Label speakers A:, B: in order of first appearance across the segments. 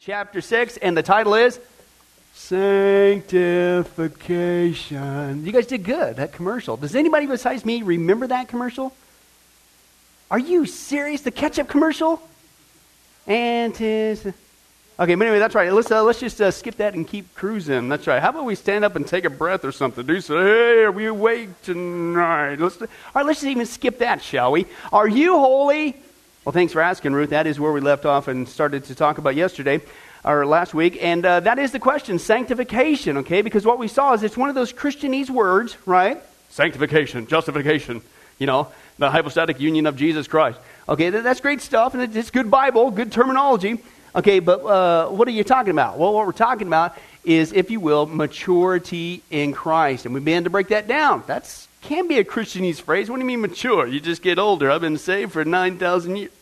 A: chapter 6, and the title is Sanctification. You guys did good, that commercial. Does anybody besides me remember that commercial? Are you serious? The ketchup commercial? And tis. Okay, but anyway, that's right. Let's, uh, let's just uh, skip that and keep cruising. That's right. How about we stand up and take a breath or something? Do you say, hey, are we awake tonight? Let's, all right, let's just even skip that, shall we? Are you holy? Well, thanks for asking, Ruth. That is where we left off and started to talk about yesterday or last week. And uh, that is the question sanctification, okay? Because what we saw is it's one of those Christianese words, right? Sanctification, justification, you know, the hypostatic union of Jesus Christ. Okay, that's great stuff, and it's good Bible, good terminology. Okay, but uh, what are you talking about? Well, what we're talking about is, if you will, maturity in Christ. And we began to break that down. That's can be a Christianese phrase. What do you mean mature? You just get older. I've been saved for 9,000 years.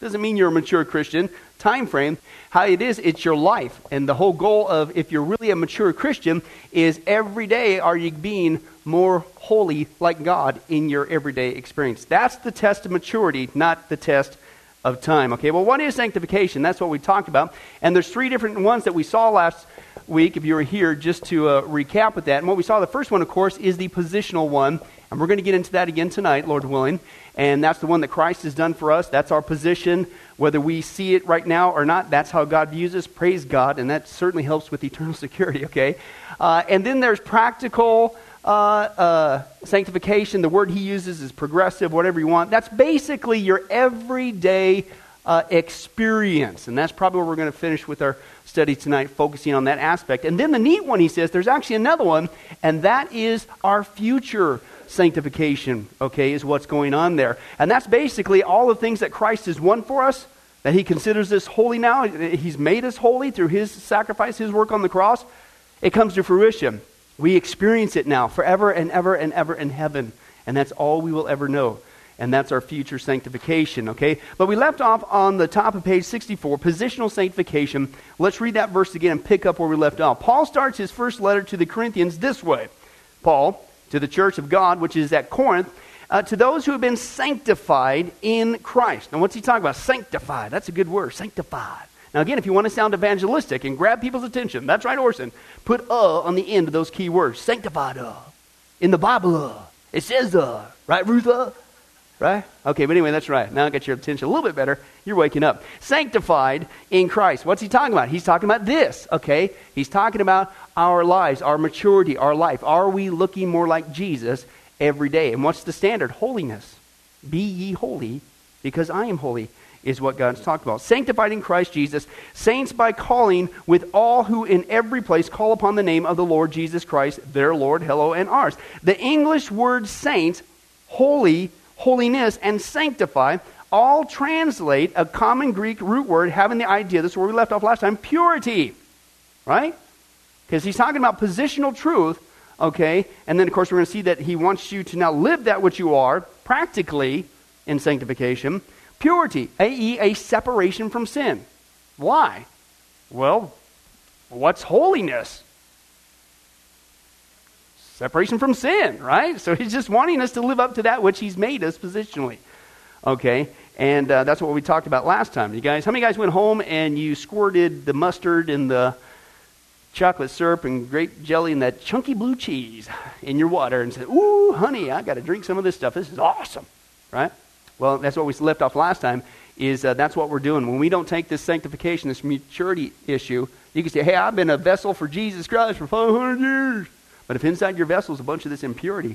A: Doesn't mean you're a mature Christian. Time frame. How it is, it's your life. And the whole goal of if you're really a mature Christian is every day are you being more holy like God in your everyday experience. That's the test of maturity, not the test of time. Okay, well, what is sanctification? That's what we talked about. And there's three different ones that we saw last week, if you were here, just to uh, recap with that. And what we saw, the first one, of course, is the positional one. And we're going to get into that again tonight, Lord willing. And that's the one that Christ has done for us. That's our position. Whether we see it right now or not, that's how God views us. Praise God. And that certainly helps with eternal security, okay? Uh, and then there's practical uh, uh, sanctification. The word he uses is progressive, whatever you want. That's basically your everyday uh, experience. And that's probably where we're going to finish with our study tonight, focusing on that aspect. And then the neat one, he says, there's actually another one, and that is our future sanctification, okay, is what's going on there. And that's basically all the things that Christ has won for us, that he considers us holy now. He's made us holy through his sacrifice, his work on the cross. It comes to fruition. We experience it now forever and ever and ever in heaven. And that's all we will ever know and that's our future sanctification, okay? But we left off on the top of page 64, positional sanctification. Let's read that verse again and pick up where we left off. Paul starts his first letter to the Corinthians this way Paul, to the church of God, which is at Corinth, uh, to those who have been sanctified in Christ. Now, what's he talking about? Sanctified. That's a good word, sanctified. Now, again, if you want to sound evangelistic and grab people's attention, that's right, Orson. Put uh on the end of those key words. Sanctified uh. In the Bible uh. It says uh. Right, Ruth uh? Right? Okay, but anyway, that's right. Now I got your attention a little bit better. You're waking up. Sanctified in Christ. What's he talking about? He's talking about this, okay? He's talking about our lives, our maturity, our life. Are we looking more like Jesus every day? And what's the standard? Holiness. Be ye holy because I am holy is what God's talked about. Sanctified in Christ Jesus, saints by calling with all who in every place call upon the name of the Lord Jesus Christ, their Lord, hello, and ours. The English word saint, holy, holiness, and sanctify all translate a common Greek root word having the idea, this is where we left off last time, purity. Right? Because he's talking about positional truth, okay? And then, of course, we're going to see that he wants you to now live that which you are practically in sanctification. Purity, i.e., a separation from sin. Why? Well, what's holiness? Separation from sin, right? So he's just wanting us to live up to that which he's made us positionally. Okay? And uh, that's what we talked about last time. You guys, how many guys went home and you squirted the mustard and the chocolate syrup and grape jelly and that chunky blue cheese in your water and said, Ooh, honey, I got to drink some of this stuff. This is awesome. Right? Well, that's what we left off last time, is uh, that's what we're doing. When we don't take this sanctification, this maturity issue, you can say, hey, I've been a vessel for Jesus Christ for 500 years. But if inside your vessel is a bunch of this impurity,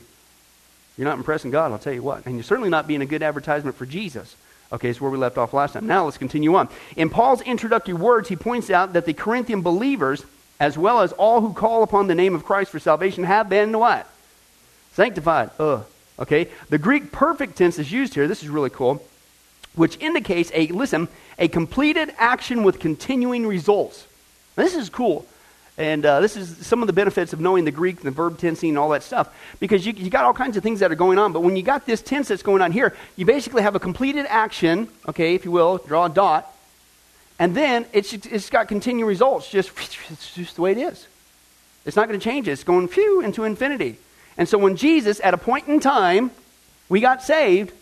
A: you're not impressing God, I'll tell you what. And you're certainly not being a good advertisement for Jesus. Okay, it's where we left off last time. Now let's continue on. In Paul's introductory words, he points out that the Corinthian believers, as well as all who call upon the name of Christ for salvation, have been what? Sanctified. Ugh. Okay? The Greek perfect tense is used here. This is really cool. Which indicates a, listen, a completed action with continuing results. Now, this is cool. And uh, this is some of the benefits of knowing the Greek, the verb tensing, and all that stuff. Because you, you got all kinds of things that are going on. But when you got this tense that's going on here, you basically have a completed action, okay, if you will, draw a dot. And then it's, it's got continuing results. Just, it's just the way it is. It's not going to change it. It's going phew into infinity. And so when Jesus, at a point in time, we got saved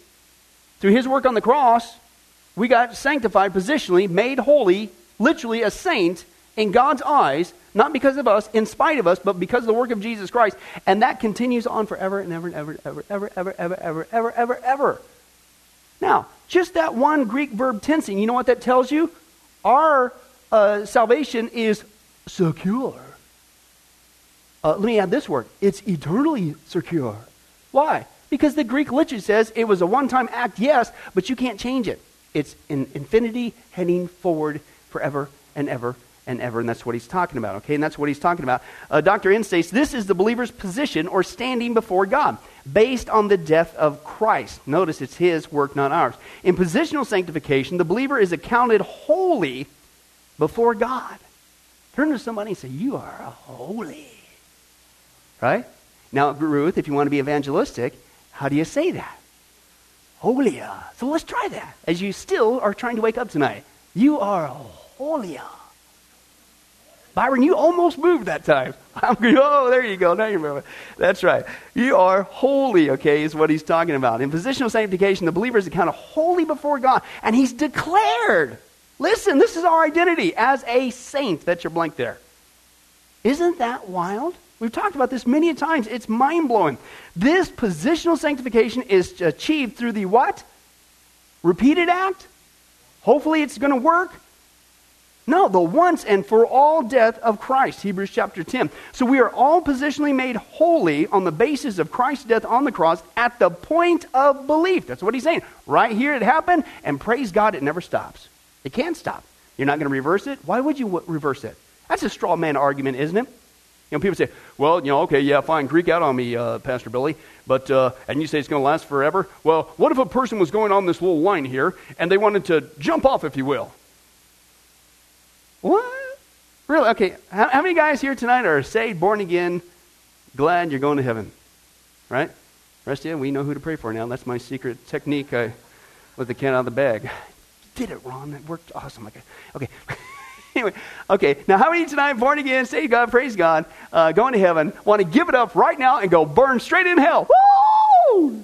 A: through his work on the cross, we got sanctified positionally, made holy literally a saint in God's eyes, not because of us, in spite of us, but because of the work of Jesus Christ. And that continues on forever and ever and ever and ever, ever, ever, ever, ever, ever, ever, ever. Now, just that one Greek verb tensing, you know what that tells you? Our uh, salvation is secure. Uh, let me add this word it's eternally secure. Why? Because the Greek literature says it was a one time act, yes, but you can't change it. It's in infinity heading forward forever and ever and ever. And that's what he's talking about, okay? And that's what he's talking about. Uh, Dr. Enns states this is the believer's position or standing before God based on the death of Christ. Notice it's his work, not ours. In positional sanctification, the believer is accounted holy before God. Turn to somebody and say, You are holy. Right? Now, Ruth, if you want to be evangelistic, how do you say that? Holia. So let's try that as you still are trying to wake up tonight. You are holia. Byron, you almost moved that time. I'm oh, there you go. Now you're moving. That's right. You are holy, okay, is what he's talking about. In positional sanctification, the believer is accounted holy before God, and he's declared. Listen, this is our identity as a saint. That's your blank there. Isn't that wild? We've talked about this many times. It's mind blowing. This positional sanctification is achieved through the what? Repeated act? Hopefully it's going to work. No, the once and for all death of Christ, Hebrews chapter 10. So we are all positionally made holy on the basis of Christ's death on the cross at the point of belief. That's what he's saying. Right here it happened, and praise God, it never stops. It can't stop. You're not going to reverse it? Why would you w- reverse it? That's a straw man argument, isn't it? You know, people say, well, you know, okay, yeah, fine, Greek out on me, uh, Pastor Billy, but, uh, and you say it's going to last forever. Well, what if a person was going on this little line here and they wanted to jump off, if you will? What? Really? Okay. How, how, many guys here tonight are saved, born again, glad you're going to heaven? Right? Rest of you, we know who to pray for now. That's my secret technique I, with the cat out of the bag. Did it, Ron. That worked awesome. Okay. Okay. anyway, okay. Now, how many tonight, born again, saved God, praise God, uh, going to heaven, want to give it up right now and go burn straight in hell? Woo!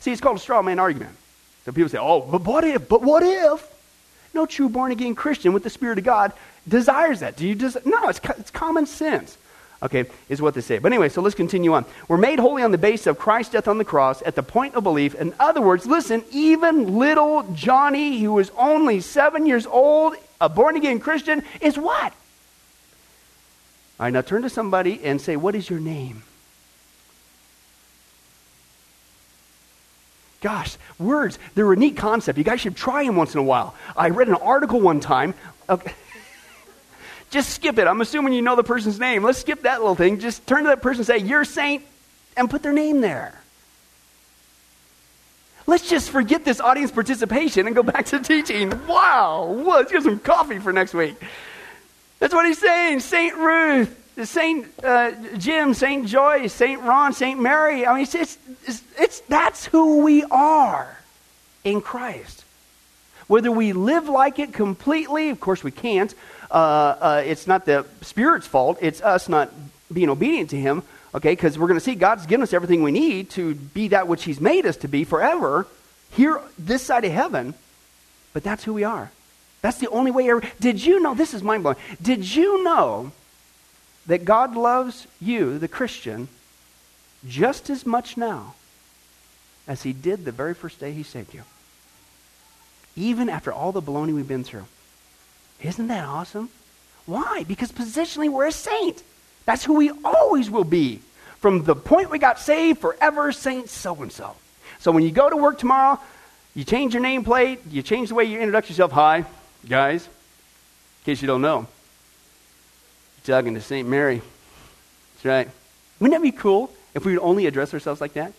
A: See, it's called a straw man argument. So people say, oh, but what if? But what if? No true born again Christian with the Spirit of God desires that. Do you des- No, it's, it's common sense. Okay, is what they say. But anyway, so let's continue on. We're made holy on the basis of Christ's death on the cross at the point of belief. In other words, listen, even little Johnny, who was only seven years old, a born again Christian, is what? All right, now turn to somebody and say, What is your name? Gosh, words, they're a neat concept. You guys should try them once in a while. I read an article one time. Just skip it. I'm assuming you know the person's name. Let's skip that little thing. Just turn to that person and say, You're saint, and put their name there. Let's just forget this audience participation and go back to teaching. Wow, let's get some coffee for next week. That's what he's saying. Saint Ruth, Saint uh, Jim, Saint Joyce, Saint Ron, Saint Mary. I mean, it's, it's, it's, it's, that's who we are in Christ. Whether we live like it completely, of course we can't. Uh, uh, it's not the Spirit's fault. It's us not being obedient to Him. Okay, because we're going to see God's given us everything we need to be that which He's made us to be forever here, this side of heaven. But that's who we are. That's the only way. Ever. Did you know? This is mind blowing. Did you know that God loves you, the Christian, just as much now as he did the very first day he saved you. Even after all the baloney we've been through. Isn't that awesome? Why? Because positionally we're a saint. That's who we always will be. From the point we got saved, forever saint so and so. So when you go to work tomorrow, you change your nameplate, you change the way you introduce yourself. Hi, guys. In case you don't know, talking to St. Mary. That's right. Wouldn't that be cool if we would only address ourselves like that?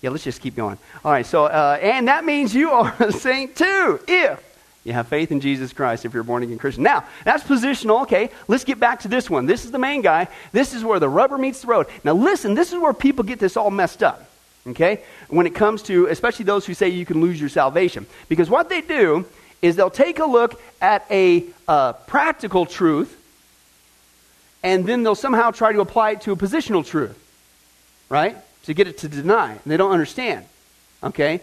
A: Yeah, let's just keep going. All right, so, uh, and that means you are a saint too, if you have faith in Jesus Christ, if you're born again Christian. Now, that's positional. Okay, let's get back to this one. This is the main guy. This is where the rubber meets the road. Now, listen, this is where people get this all messed up. Okay? When it comes to, especially those who say you can lose your salvation. Because what they do is they'll take a look at a uh, practical truth and then they'll somehow try to apply it to a positional truth, right? To get it to deny. And they don't understand, okay?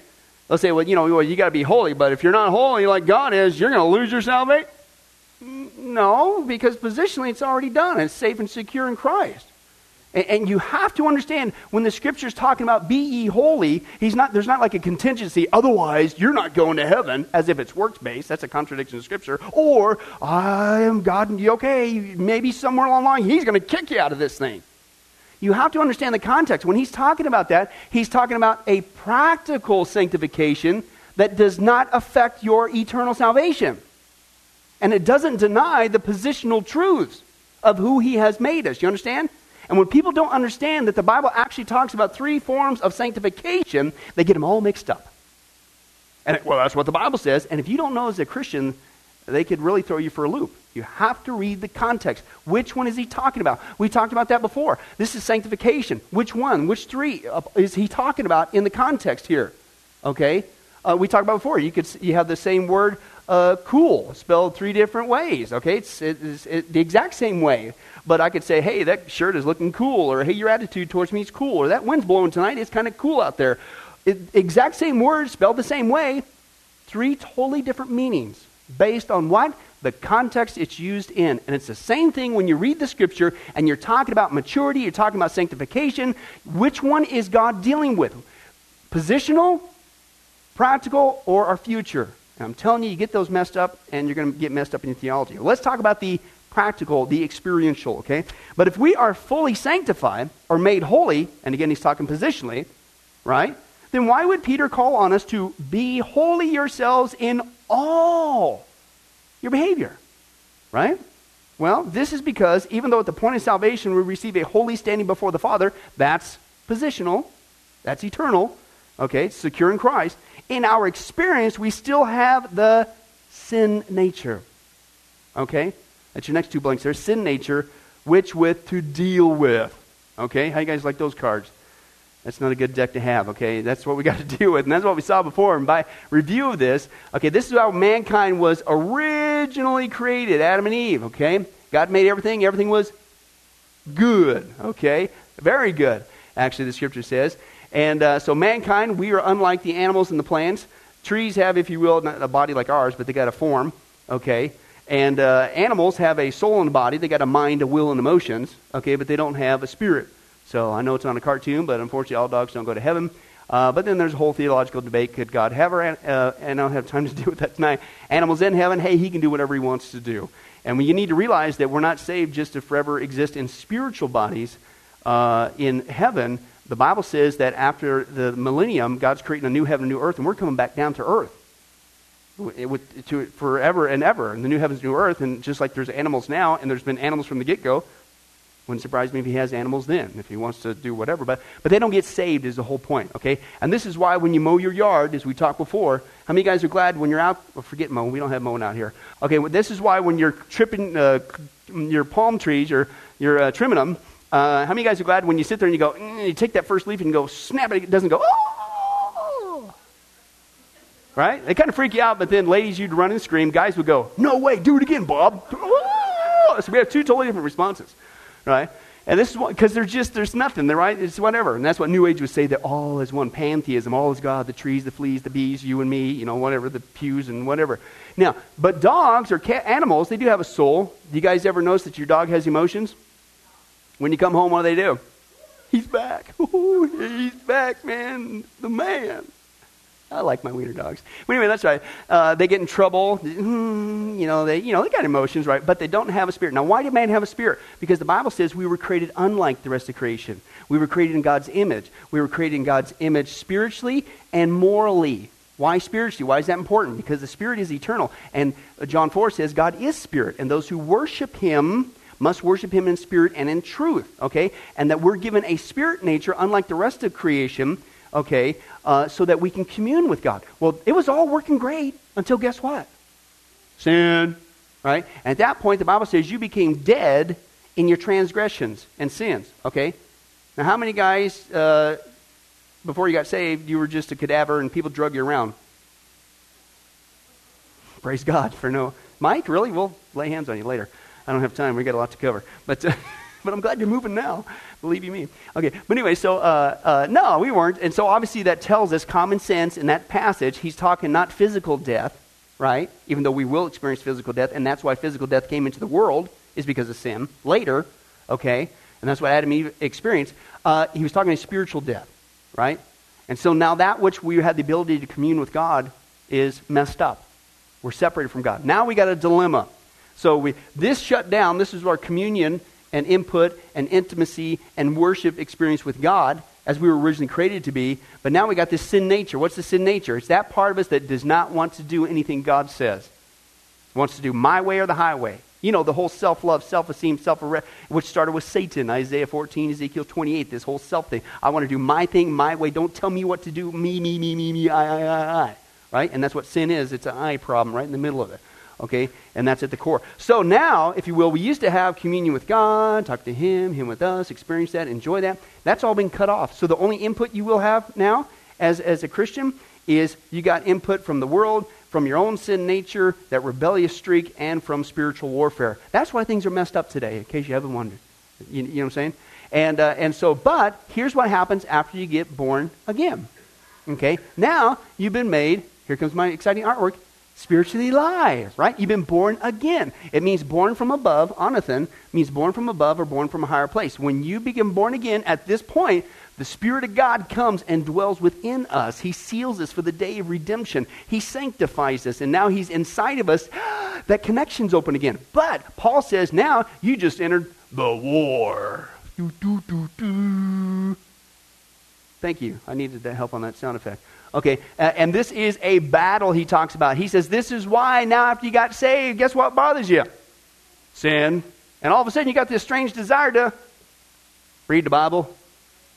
A: They'll say, well, you know, well, you got to be holy, but if you're not holy like God is, you're going to lose your salvation. No, because positionally it's already done. It's safe and secure in Christ. And, you have to understand when the scripture is talking about be ye holy, he's not, there's not like a contingency, otherwise you're not going to heaven, as if it's works based. That's a contradiction of scripture. Or, I am God, and okay, maybe somewhere along the line he's going to kick you out of this thing. You have to understand the context. When he's talking about that, he's talking about a practical sanctification that does not affect your eternal salvation. And it doesn't deny the positional truths of who he has made us. You understand? And when people don't understand that the Bible actually talks about three forms of sanctification, they get them all mixed up. And, well, that's what the Bible says. And if you don't know as a Christian, they could really throw you for a loop. You have to read the context. Which one is he talking about? We talked about that before. This is sanctification. Which one? Which three is he talking about in the context here? Okay? Uh, we talked about before. You could you have the same word uh, cool spelled three different ways. Okay, it's, it's, the exact same way. But I could say, hey, that shirt is looking cool, or hey, your attitude towards me is cool, or that wind's blowing tonight. It's kind of cool out there. It, exact same words spelled the same way, three totally different meanings based on what the context it's used in. And it's the same thing when you read the scripture and you're talking about maturity, you're talking about sanctification. Which one is God dealing with? Positional, practical, or our future? And I'm telling you, you get those messed up, and you're going to get messed up in your theology. Let's talk about the practical, the experiential, okay? But if we are fully sanctified or made holy, and again, he's talking positionally, right? Then why would Peter call on us to be holy yourselves in all your behavior, right? Well, this is because even though at the point of salvation we receive a holy standing before the Father, that's positional, that's eternal, okay, secure in Christ in our experience, we still have the sin nature. Okay? That's your next two blanks there. Sin nature, which with to deal with. Okay? How you guys like those cards? That's not a good deck to have, okay? That's what we got to deal with. And that's what we saw before. And by review of this, okay, this is how mankind was originally created Adam and Eve, okay? God made everything, everything was good, okay? Very good, actually, the scripture says. And uh, so, mankind, we are unlike the animals and the plants. Trees have, if you will, not a body like ours, but they got a form, okay? And uh, animals have a soul and a body. They got a mind, a will, and emotions, okay? But they don't have a spirit. So I know it's on a cartoon, but unfortunately, all dogs don't go to heaven. Uh, but then there's a whole theological debate. Could God have, our, uh, and I don't have time to deal with that tonight, animals in heaven? Hey, he can do whatever he wants to do. And you need to realize that we're not saved just to forever exist in spiritual bodies uh, in heaven, the Bible says that after the millennium, God's creating a new heaven, a new earth, and we're coming back down to earth. With, to forever and ever, in the new heavens, new earth, and just like there's animals now, and there's been animals from the get go, wouldn't surprise me if he has animals then, if he wants to do whatever. But, but they don't get saved, is the whole point, okay? And this is why when you mow your yard, as we talked before, how many guys are glad when you're out? Well, forget mowing, we don't have mowing out here. Okay, well, this is why when you're tripping uh, your palm trees, or you're uh, trimming them, uh, how many guys are glad when you sit there and you go, mm, you take that first leaf and go, snap it, it doesn't go, oh! Right? They kind of freak you out, but then ladies, you'd run and scream. Guys would go, no way, do it again, Bob. So we have two totally different responses, right? And this is what, because there's just, there's nothing, right? It's whatever. And that's what New Age would say that all is one pantheism, all is God, the trees, the fleas, the bees, you and me, you know, whatever, the pews and whatever. Now, but dogs or cat, animals, they do have a soul. Do you guys ever notice that your dog has emotions? When you come home, what do they do? He's back. Ooh, he's back, man. The man. I like my wiener dogs. But anyway, that's right. Uh, they get in trouble. Mm, you know, they you know they got emotions, right? But they don't have a spirit. Now, why did man have a spirit? Because the Bible says we were created unlike the rest of creation. We were created in God's image. We were created in God's image spiritually and morally. Why spiritually? Why is that important? Because the spirit is eternal. And John 4 says God is spirit, and those who worship him must worship him in spirit and in truth, okay? And that we're given a spirit nature, unlike the rest of creation, okay, uh, so that we can commune with God. Well, it was all working great until guess what? Sin, right? And at that point, the Bible says you became dead in your transgressions and sins, okay? Now, how many guys, uh, before you got saved, you were just a cadaver and people drug you around? Praise God for no. Mike, really? We'll lay hands on you later. I don't have time. We got a lot to cover. But uh, but I'm glad you're moving now. Believe you me. Okay, but anyway, so uh, uh, no, we weren't. And so obviously that tells us common sense in that passage. He's talking not physical death, right? Even though we will experience physical death, and that's why physical death came into the world, is because of sin. Later, okay, and that's what Adam Eve experienced. Uh, he was talking about spiritual death, right? And so now that which we had the ability to commune with God is messed up. We're separated from God. Now we got a dilemma. So we, this shut down. This is our communion and input and intimacy and worship experience with God as we were originally created to be. But now we got this sin nature. What's the sin nature? It's that part of us that does not want to do anything God says. It wants to do my way or the highway. You know, the whole self love, self esteem, self which started with Satan, Isaiah 14, Ezekiel 28, this whole self thing. I want to do my thing, my way. Don't tell me what to do. Me, me, me, me, me, I, I, I, I. Right? And that's what sin is. It's an I problem right in the middle of it. Okay? And that's at the core. So now, if you will, we used to have communion with God, talk to Him, Him with us, experience that, enjoy that. That's all been cut off. So the only input you will have now as, as a Christian is you got input from the world, from your own sin nature, that rebellious streak, and from spiritual warfare. That's why things are messed up today, in case you haven't wondered. You, you know what I'm saying? And, uh, and so, but here's what happens after you get born again. Okay? Now, you've been made, here comes my exciting artwork, spiritually alive, right? You've been born again. It means born from above. Anothen means born from above or born from a higher place. When you become born again, at this point, the Spirit of God comes and dwells within us. He seals us for the day of redemption. He sanctifies us, and now He's inside of us. that connection's open again. But Paul says now you just entered the war. Thank you. I needed that help on that sound effect. Okay, and this is a battle he talks about. He says, This is why now, after you got saved, guess what bothers you? Sin. And all of a sudden, you got this strange desire to read the Bible,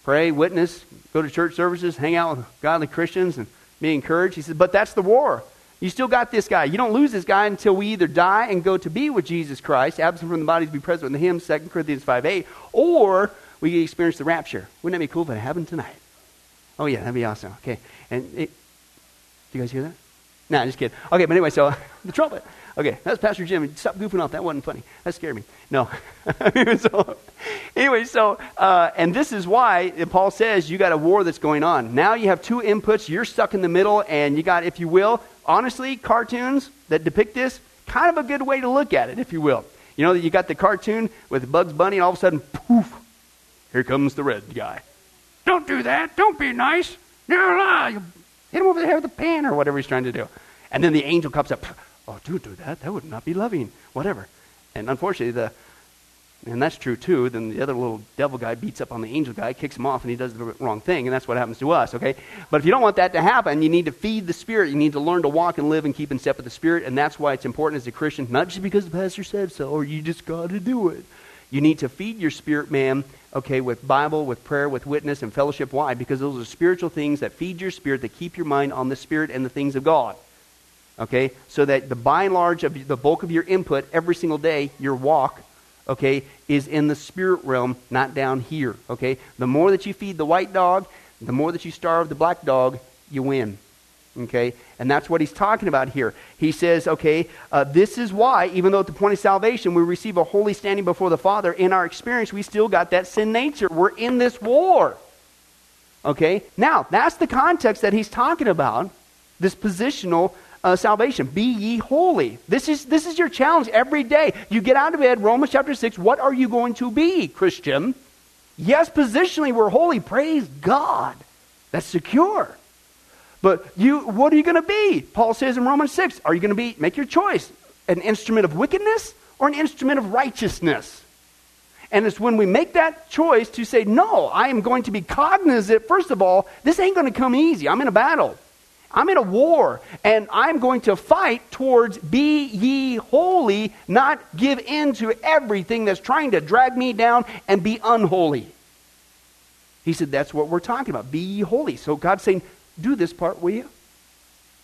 A: pray, witness, go to church services, hang out with godly Christians, and be encouraged. He says, but that's the war. You still got this guy. You don't lose this guy until we either die and go to be with Jesus Christ, absent from the body to be present with him, 2 Corinthians 5 8, or we experience the rapture. Wouldn't that be cool if it happened tonight? Oh, yeah, that'd be awesome. Okay. And it, do you guys hear that? No, nah, just kidding. Okay, but anyway, so the trumpet. Okay, that's Pastor Jim. Stop goofing off. That wasn't funny. That scared me. No. so, anyway, so, uh, and this is why Paul says you got a war that's going on. Now you have two inputs. You're stuck in the middle, and you got, if you will, honestly, cartoons that depict this, kind of a good way to look at it, if you will. You know, that you got the cartoon with Bugs Bunny, and all of a sudden, poof, here comes the red guy. Don't do that. Don't be nice. No, You hit him over the head with a pan or whatever he's trying to do. And then the angel comes up oh, don't do that. That would not be loving. Whatever. And unfortunately, the and that's true too. Then the other little devil guy beats up on the angel guy, kicks him off, and he does the wrong thing, and that's what happens to us, okay? But if you don't want that to happen, you need to feed the Spirit. You need to learn to walk and live and keep in step with the Spirit, and that's why it's important as a Christian, not just because the pastor said so, or you just got to do it. You need to feed your spirit man, okay, with Bible, with prayer, with witness, and fellowship. Why? Because those are spiritual things that feed your spirit, that keep your mind on the Spirit and the things of God okay? So that the by and large of the bulk of your input every single day, your walk, okay, is in the spirit realm, not down here, okay? The more that you feed the white dog, the more that you starve the black dog, you win. Okay? And that's what he's talking about here. He says, okay, uh, this is why, even though at the point of salvation we receive a holy standing before the Father, in our experience we still got that sin nature. We're in this war. Okay? Now, that's the context that he's talking about, this positional uh, salvation. Be ye holy. This is, this is your challenge every day. You get out of bed, Romans chapter 6, what are you going to be, Christian? Yes, positionally we're holy. Praise God. That's secure. But you, what are you going to be? Paul says in Romans 6, are you going to be, make your choice, an instrument of wickedness or an instrument of righteousness? And it's when we make that choice to say, no, I am going to be cognizant, first of all, this ain't going to come easy. I'm in a battle. I'm in a war, and I'm going to fight towards be ye holy, not give in to everything that's trying to drag me down and be unholy. He said, That's what we're talking about. Be ye holy. So God's saying, Do this part, will you?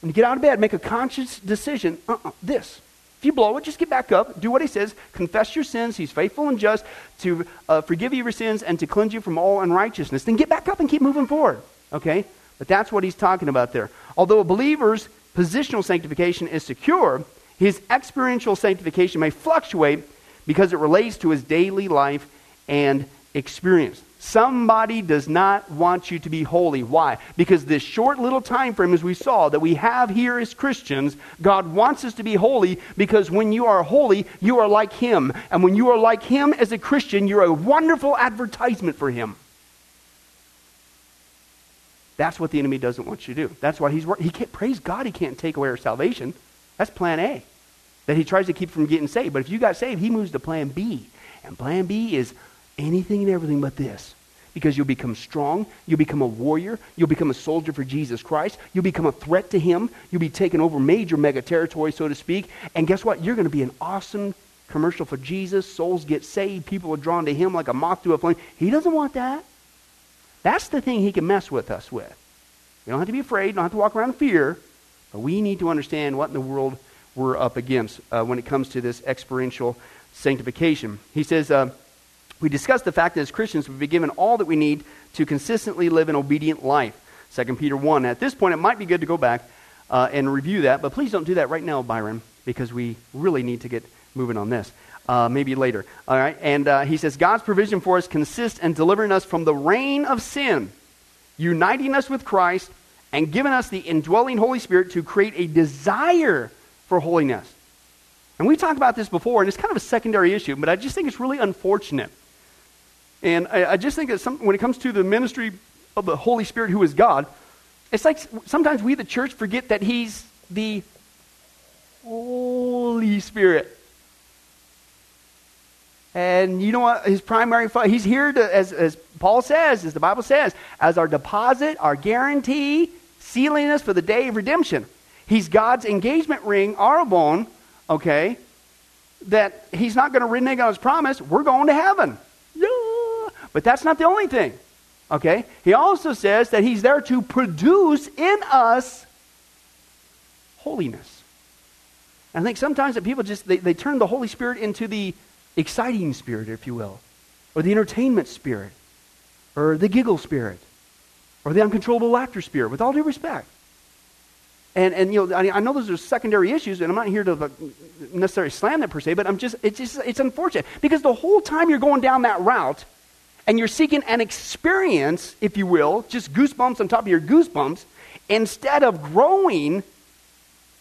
A: When you get out of bed, make a conscious decision. Uh-uh, this. If you blow it, just get back up, do what he says, confess your sins. He's faithful and just to uh, forgive you your sins and to cleanse you from all unrighteousness. Then get back up and keep moving forward. Okay? But that's what he's talking about there. Although a believer's positional sanctification is secure, his experiential sanctification may fluctuate because it relates to his daily life and experience. Somebody does not want you to be holy. Why? Because this short little time frame, as we saw, that we have here as Christians, God wants us to be holy because when you are holy, you are like Him. And when you are like Him as a Christian, you're a wonderful advertisement for Him. That's what the enemy doesn't want you to do. That's why he's he can't praise God. He can't take away our salvation. That's Plan A. That he tries to keep from getting saved. But if you got saved, he moves to Plan B, and Plan B is anything and everything but this. Because you'll become strong, you'll become a warrior, you'll become a soldier for Jesus Christ, you'll become a threat to Him, you'll be taking over major mega territory, so to speak. And guess what? You're going to be an awesome commercial for Jesus. Souls get saved, people are drawn to Him like a moth to a flame. He doesn't want that. That's the thing He can mess with us with. We don't have to be afraid, don't have to walk around in fear, but we need to understand what in the world we're up against uh, when it comes to this experiential sanctification. He says, uh, we discussed the fact that as Christians, we've been given all that we need to consistently live an obedient life. 2 Peter 1. At this point, it might be good to go back uh, and review that, but please don't do that right now, Byron, because we really need to get moving on this. Uh, maybe later. All right. And uh, he says, God's provision for us consists in delivering us from the reign of sin, uniting us with Christ, and giving us the indwelling Holy Spirit to create a desire for holiness. And we talked about this before, and it's kind of a secondary issue, but I just think it's really unfortunate and I, I just think that some, when it comes to the ministry of the Holy Spirit, who is God, it's like sometimes we, the church, forget that He's the Holy Spirit. And you know what? His primary, he's here to, as, as Paul says, as the Bible says, as our deposit, our guarantee, sealing us for the day of redemption. He's God's engagement ring, arrabon, okay, that he's not going to renege on his promise. We're going to heaven. But that's not the only thing. Okay? He also says that he's there to produce in us holiness. And I think sometimes that people just they, they turn the Holy Spirit into the exciting spirit, if you will, or the entertainment spirit, or the giggle spirit, or the uncontrollable laughter spirit, with all due respect. And, and you know, I, I know those are secondary issues, and I'm not here to necessarily slam that per se, but I'm just, it's just, it's unfortunate. Because the whole time you're going down that route, and you're seeking an experience, if you will, just goosebumps on top of your goosebumps, instead of growing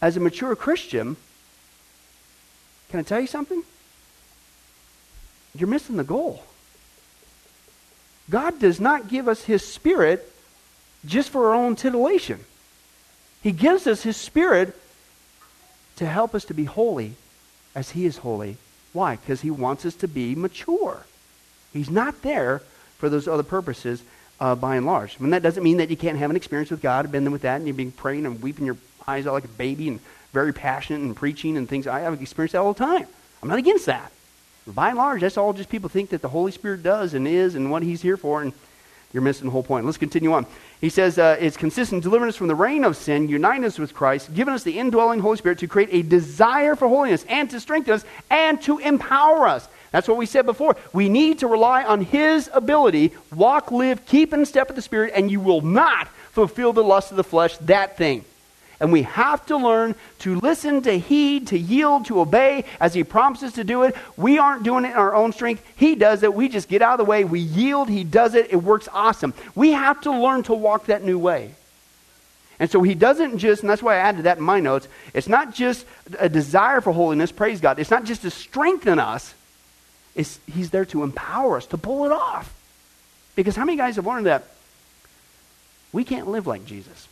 A: as a mature Christian, can I tell you something? You're missing the goal. God does not give us His Spirit just for our own titillation. He gives us His Spirit to help us to be holy as He is holy. Why? Because He wants us to be mature. He's not there for those other purposes uh, by and large. I mean, that doesn't mean that you can't have an experience with God. I've been there with that, and you've been praying and weeping your eyes out like a baby and very passionate and preaching and things. I have experienced that all the time. I'm not against that. But by and large, that's all just people think that the Holy Spirit does and is and what He's here for, and you're missing the whole point. Let's continue on. He says uh, it's consistent delivering us from the reign of sin, uniting us with Christ, giving us the indwelling Holy Spirit to create a desire for holiness and to strengthen us and to empower us. That's what we said before. We need to rely on His ability, walk, live, keep in step with the Spirit, and you will not fulfill the lust of the flesh, that thing. And we have to learn to listen, to heed, to yield, to obey as He promises to do it. We aren't doing it in our own strength. He does it. We just get out of the way. We yield. He does it. It works awesome. We have to learn to walk that new way. And so he doesn't just, and that's why I added that in my notes, it's not just a desire for holiness, praise God. It's not just to strengthen us, is he's there to empower us to pull it off. Because how many guys have learned that we can't live like Jesus?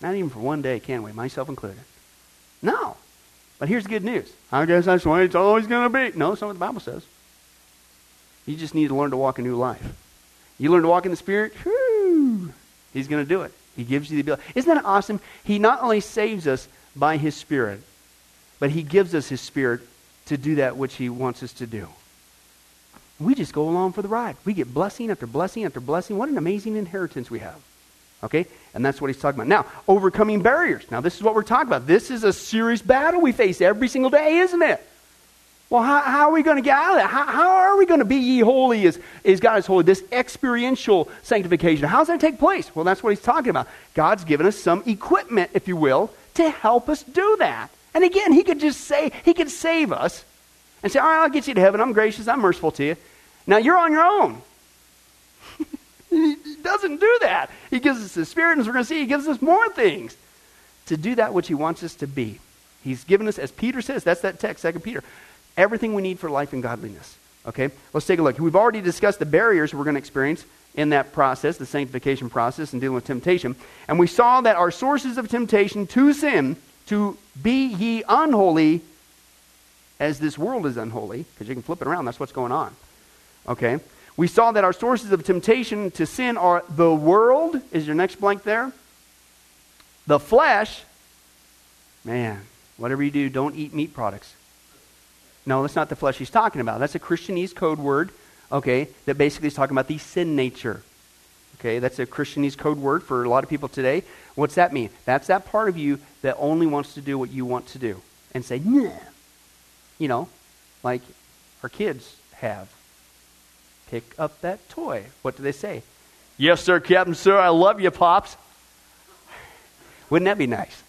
A: Not even for one day, can we? Myself included. No. But here's the good news. I guess that's the way it's always going to be. No, that's not what the Bible says. You just need to learn to walk a new life. You learn to walk in the Spirit, whew, He's going to do it. He gives you the ability. Isn't that awesome? He not only saves us by His Spirit, but He gives us His Spirit to do that which He wants us to do. We just go along for the ride. We get blessing after blessing after blessing. What an amazing inheritance we have. Okay? And that's what he's talking about. Now, overcoming barriers. Now, this is what we're talking about. This is a serious battle we face every single day, isn't it? Well, how, how are we going to get out of that? How, how are we going to be ye holy as, as God is holy? This experiential sanctification. How does that take place? Well, that's what he's talking about. God's given us some equipment, if you will, to help us do that. And again, he could just say, he could save us and say, All right, I'll get you to heaven. I'm gracious. I'm merciful to you. Now you're on your own. he doesn't do that. He gives us the Spirit, and as we're going to see, He gives us more things to do that which He wants us to be. He's given us, as Peter says, that's that text, Second Peter, everything we need for life and godliness. Okay? Let's take a look. We've already discussed the barriers we're going to experience in that process, the sanctification process, and dealing with temptation. And we saw that our sources of temptation to sin, to be ye unholy as this world is unholy, because you can flip it around, that's what's going on. Okay? We saw that our sources of temptation to sin are the world, is your next blank there? The flesh. Man, whatever you do, don't eat meat products. No, that's not the flesh he's talking about. That's a Christianese code word, okay, that basically is talking about the sin nature. Okay, that's a Christianese code word for a lot of people today. What's that mean? That's that part of you that only wants to do what you want to do and say, nah. You know, like our kids have. Pick up that toy. What do they say? Yes, sir, Captain, sir. I love you, Pops. Wouldn't that be nice?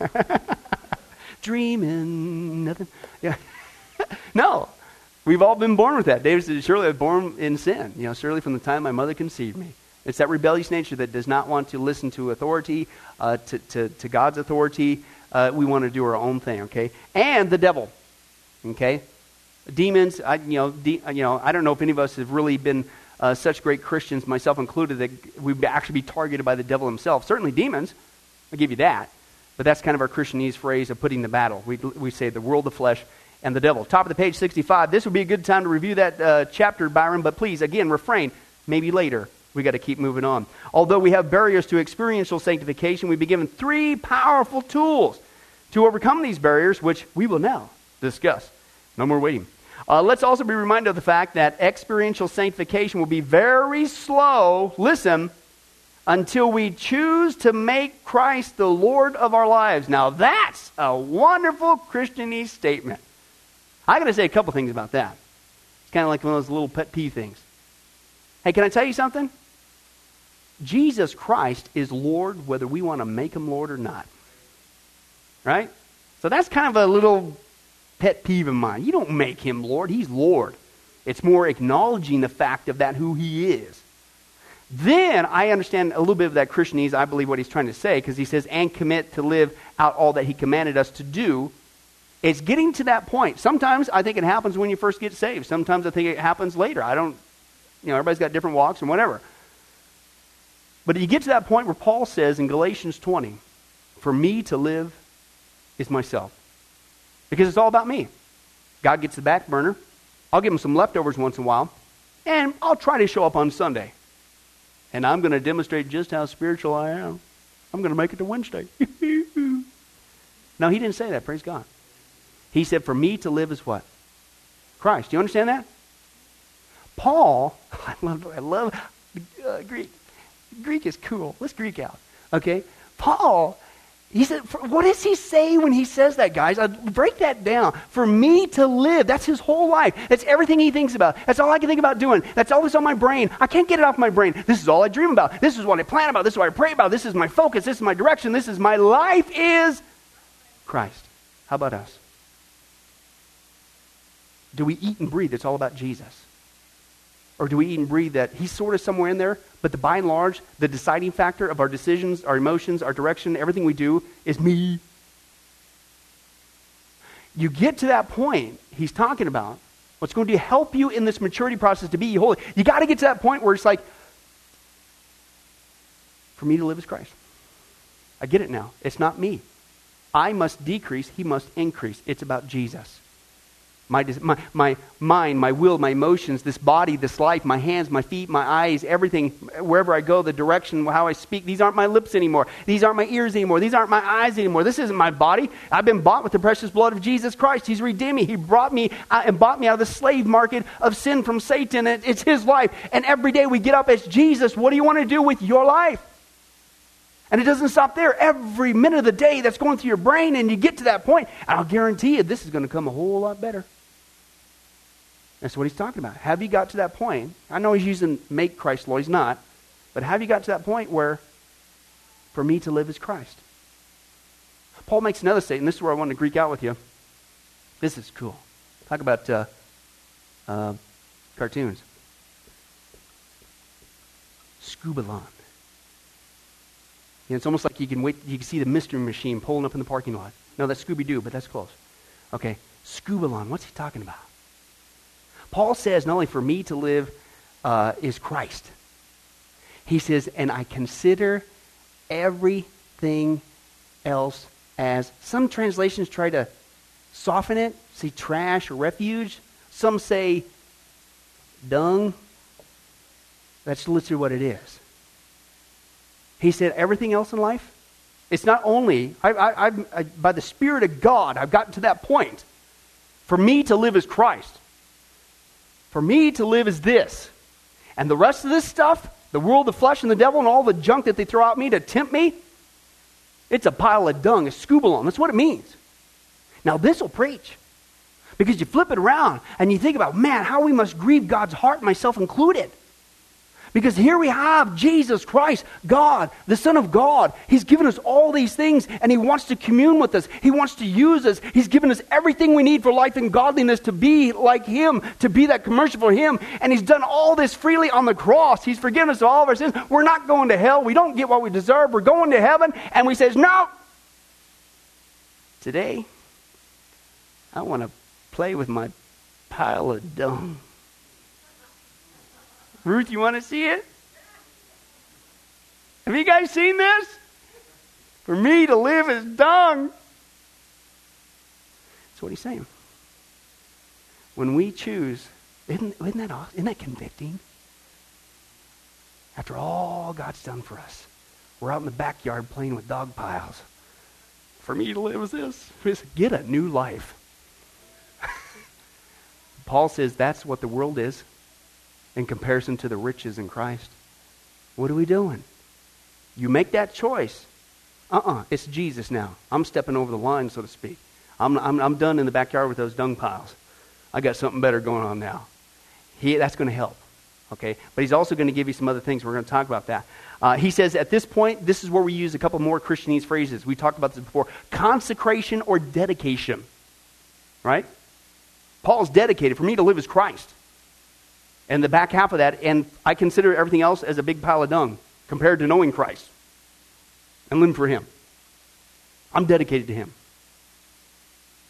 A: Dreaming, nothing. Yeah. no, we've all been born with that. David said, Surely I was born in sin. You know, surely from the time my mother conceived me. It's that rebellious nature that does not want to listen to authority, uh, to, to, to, God's authority. Uh, we want to do our own thing, okay? And the devil, okay? Demons, I, you, know, de- you know, I don't know if any of us have really been uh, such great Christians, myself included, that we'd actually be targeted by the devil himself. Certainly demons, I'll give you that. But that's kind of our Christianese phrase of putting the battle. We, we say the world, the flesh, and the devil. Top of the page 65. This would be a good time to review that uh, chapter, Byron, but please, again, refrain. Maybe later. We got to keep moving on. Although we have barriers to experiential sanctification, we've been given three powerful tools to overcome these barriers, which we will now discuss. No more waiting. Uh, let's also be reminded of the fact that experiential sanctification will be very slow, listen, until we choose to make Christ the Lord of our lives. Now, that's a wonderful Christianese statement. I got to say a couple things about that. It's kind of like one of those little pet peeve things. Hey, can I tell you something? Jesus Christ is Lord whether we want to make him Lord or not. Right? So that's kind of a little pet peeve of mine. You don't make him Lord, he's Lord. It's more acknowledging the fact of that who he is. Then I understand a little bit of that Christianese, I believe what he's trying to say, because he says, and commit to live out all that he commanded us to do it's getting to that point. Sometimes I think it happens when you first get saved. Sometimes I think it happens later. I don't, you know, everybody's got different walks and whatever. But you get to that point where Paul says in Galatians 20, for me to live is myself. Because it's all about me. God gets the back burner. I'll give him some leftovers once in a while. And I'll try to show up on Sunday. And I'm going to demonstrate just how spiritual I am. I'm going to make it to Wednesday. no, he didn't say that. Praise God. He said, For me to live is what? Christ. Do you understand that? Paul, I love, I love uh, Greek. Greek is cool. Let's Greek out. Okay? Paul, he said, what does he say when he says that, guys? I break that down. For me to live, that's his whole life. That's everything he thinks about. That's all I can think about doing. That's always on my brain. I can't get it off my brain. This is all I dream about. This is what I plan about. This is what I pray about. This is my focus. This is my direction. This is my life is Christ. How about us? do we eat and breathe? It's all about Jesus. Or do we eat and breathe that he's sort of somewhere in there, but the, by and large, the deciding factor of our decisions, our emotions, our direction, everything we do is me. You get to that point he's talking about, what's going to help you in this maturity process to be holy. You got to get to that point where it's like, for me to live as Christ. I get it now. It's not me. I must decrease, he must increase. It's about Jesus my, my, my mind, my will, my emotions, this body, this life, my hands, my feet, my eyes, everything, wherever I go, the direction, how I speak. These aren't my lips anymore. These aren't my ears anymore. These aren't my eyes anymore. This isn't my body. I've been bought with the precious blood of Jesus Christ. He's redeemed me. He brought me uh, and bought me out of the slave market of sin from Satan. It's His life. And every day we get up as Jesus. What do you want to do with your life? And it doesn't stop there. Every minute of the day that's going through your brain, and you get to that point, and I'll guarantee you this is going to come a whole lot better. That's what he's talking about. Have you got to that point? I know he's using make Christ law. He's not. But have you got to that point where for me to live is Christ? Paul makes another statement. This is where I want to Greek out with you. This is cool. Talk about uh, uh, cartoons. Scubalon. You know, it's almost like you can wait. You can see the mystery machine pulling up in the parking lot. No, that's Scooby Doo, but that's close. Okay, Scubalon. What's he talking about? Paul says not only for me to live uh, is Christ. He says, and I consider everything else as some translations try to soften it, say trash or refuge. Some say dung. That's literally what it is. He said, everything else in life, it's not only, I, I, I, by the Spirit of God, I've gotten to that point. For me to live is Christ. For me to live is this. And the rest of this stuff, the world, the flesh, and the devil, and all the junk that they throw at me to tempt me, it's a pile of dung, a skubalon. That's what it means. Now, this will preach. Because you flip it around and you think about, man, how we must grieve God's heart, myself included. Because here we have Jesus Christ, God, the Son of God. He's given us all these things and He wants to commune with us. He wants to use us. He's given us everything we need for life and godliness to be like Him, to be that commercial for Him. And He's done all this freely on the cross. He's forgiven us of all of our sins. We're not going to hell. We don't get what we deserve. We're going to heaven. And we says, no. Today, I want to play with my pile of dung. Ruth, you want to see it? Have you guys seen this? For me to live is dung. That's what he's saying. When we choose, isn't, isn't, that, awesome? isn't that convicting? After all God's done for us, we're out in the backyard playing with dog piles. For me to live is this. Just get a new life. Paul says that's what the world is in comparison to the riches in Christ. What are we doing? You make that choice. Uh uh-uh, uh it's Jesus now. I'm stepping over the line, so to speak. I'm, I'm, I'm done in the backyard with those dung piles. I got something better going on now. He, that's going to help. Okay? But he's also going to give you some other things. We're going to talk about that. Uh, he says at this point, this is where we use a couple more Christianese phrases. We talked about this before consecration or dedication. Right? Paul's dedicated. For me to live is Christ and the back half of that, and I consider everything else as a big pile of dung compared to knowing Christ and living for Him. I'm dedicated to Him.